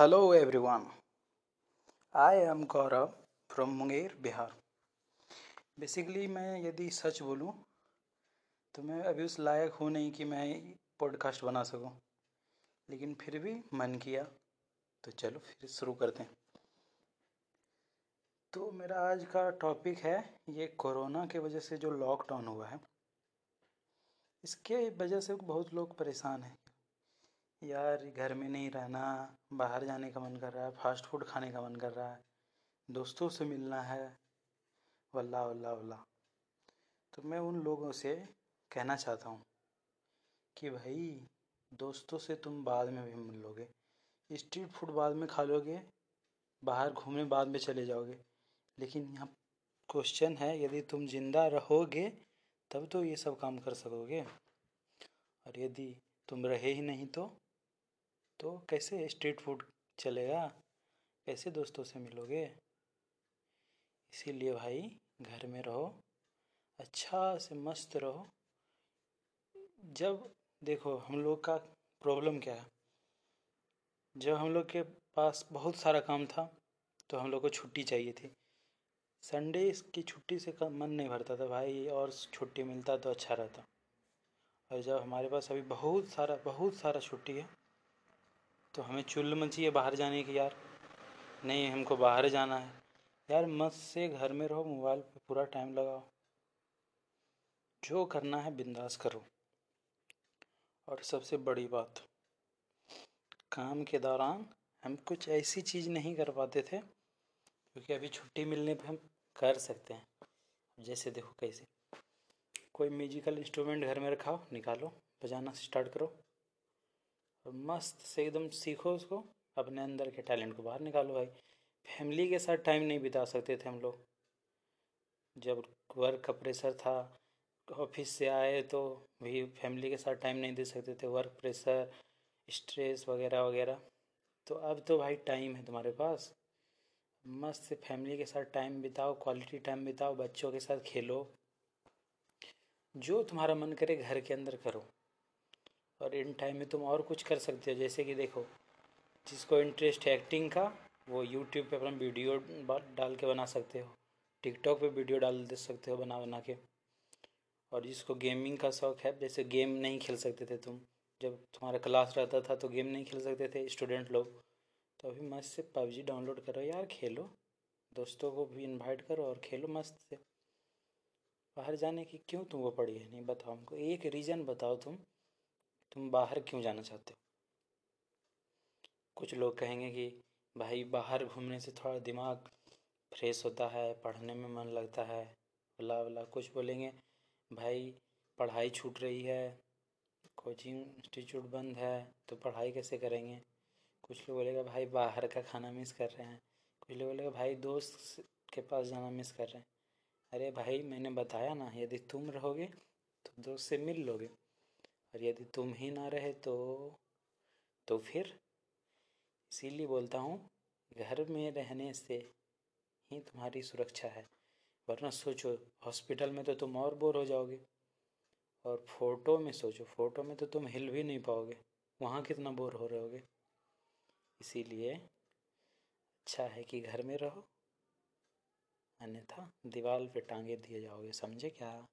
Hello, everyone. I am Gaurav from Munger Bihar basically मैं यदि सच बोलूँ तो मैं अभी उस लायक हूँ नहीं कि मैं पॉडकास्ट बना सकूँ। लेकिन फिर भी मन किया तो चलो फिर शुरू करते हैं। तो मेरा आज का टॉपिक है, ये कोरोना के वजह से जो लॉकडाउन हुआ है, इसके वजह से बहुत लोग परेशान हैं। यार, घर में नहीं रहना, बाहर जाने का मन कर रहा है फास्ट फ़ूड खाने का मन कर रहा है, दोस्तों से मिलना है। वल्ला वल्ला वल्ला तो मैं उन लोगों से कहना चाहता हूँ कि भाई, दोस्तों से तुम बाद में भी मिल लोगे स्ट्रीट फ़ूड बाद में खा लोगे, बाहर घूमने बाद में चले जाओगे। लेकिन यहाँ क्वेश्चन है, यदि तुम ज़िंदा रहोगे, तब तो ये सब काम कर सकोगे। और यदि तुम रहे ही नहीं तो तो कैसे स्ट्रीट फ़ूड चलेगा? कैसे दोस्तों से मिलोगे? इसीलिए भाई, घर में रहो अच्छा से मस्त रहो। जब देखो, हम लोग का प्रॉब्लम क्या है? जब हम लोग के पास बहुत सारा काम था तो हम लोग को छुट्टी चाहिए थी। संडे की छुट्टी से मन नहीं भरता था भाई, और छुट्टी मिलता तो अच्छा रहता। और जब हमारे पास अभी बहुत सारा बहुत सारा छुट्टी है तो हमें चुल्ल मची है बाहर जाने की यार। नहीं, हमको बाहर जाना है। यार मत से घर में रहो, मोबाइल पे पूरा टाइम लगाओ। जो करना है बिंदास करो। और सबसे बड़ी बात, काम के दौरान हम कुछ ऐसी चीज़ नहीं कर पाते थे, क्योंकि अभी छुट्टी मिलने पे हम कर सकते हैं। जैसे देखो कैसे, कोई म्यूजिकल इंस्ट्रूमेंट घर में रखाओ, निकालो, बजाना स्टार्ट करो। और मस्त से एकदम सीखो उसको। अपने अंदर के टैलेंट को बाहर निकालो भाई। फैमिली के साथ टाइम नहीं बिता सकते थे हम लोग। जब वर्क का प्रेशर था ऑफ़िस से आए तो भी फैमिली के साथ टाइम नहीं दे सकते थे। वर्क प्रेशर स्ट्रेस वगैरह वगैरह। तो अब तो भाई टाइम है तुम्हारे पास। मस्त से फैमिली के साथ टाइम बिताओ क्वालिटी टाइम बिताओ, बच्चों के साथ खेलो। जो तुम्हारा मन करे घर के अंदर करो। और इन टाइम में तुम और कुछ कर सकते हो। जैसे कि देखो, जिसको इंटरेस्ट है एक्टिंग का, वो यूट्यूब पे अपना वीडियो डाल के बना सकते हो। टिकटॉक पे वीडियो डाल दे सकते हो बना बना के। और जिसको गेमिंग का शौक़ है, जैसे गेम नहीं खेल सकते थे तुम। जब तुम्हारा क्लास रहता था तो गेम नहीं खेल सकते थे स्टूडेंट लोग। तो अभी मस्त से पबजी डाउनलोड करो यार, खेलो। दोस्तों को भी इनवाइट करो और खेलो मस्त से। बाहर जाने की क्यों तुमको पड़ी है? नहीं बताओ हमको। एक रीज़न बताओ तुम। तुम बाहर क्यों जाना चाहते हो? कुछ लोग कहेंगे कि, भाई, बाहर घूमने से थोड़ा दिमाग फ्रेश होता है, पढ़ने में मन लगता है बला बला कुछ बोलेंगे, भाई, पढ़ाई छूट रही है, कोचिंग इंस्टीट्यूट बंद है तो पढ़ाई कैसे करेंगे? कुछ लोग बोलेगा, भाई, बाहर का खाना मिस कर रहे हैं। कुछ लोग बोलेगा, भाई, दोस्त के पास जाना मिस कर रहे हैं। अरे, भाई, मैंने बताया ना, यदि तुम रहोगे तो दोस्त से मिल लोगे। और यदि तुम ही ना रहे तो तो फिर इसीलिए बोलता हूँ, घर में रहने से ही तुम्हारी सुरक्षा है। वरना सोचो, हॉस्पिटल में तो तुम और बोर हो जाओगे। और फ़ोटो में सोचो, फ़ोटो में तो तुम हिल भी नहीं पाओगे। वहाँ कितना बोर हो रहे होगे। इसीलिए अच्छा है कि घर में रहो। अन्यथा दीवार पे टांगे दिए जाओगे। समझे क्या?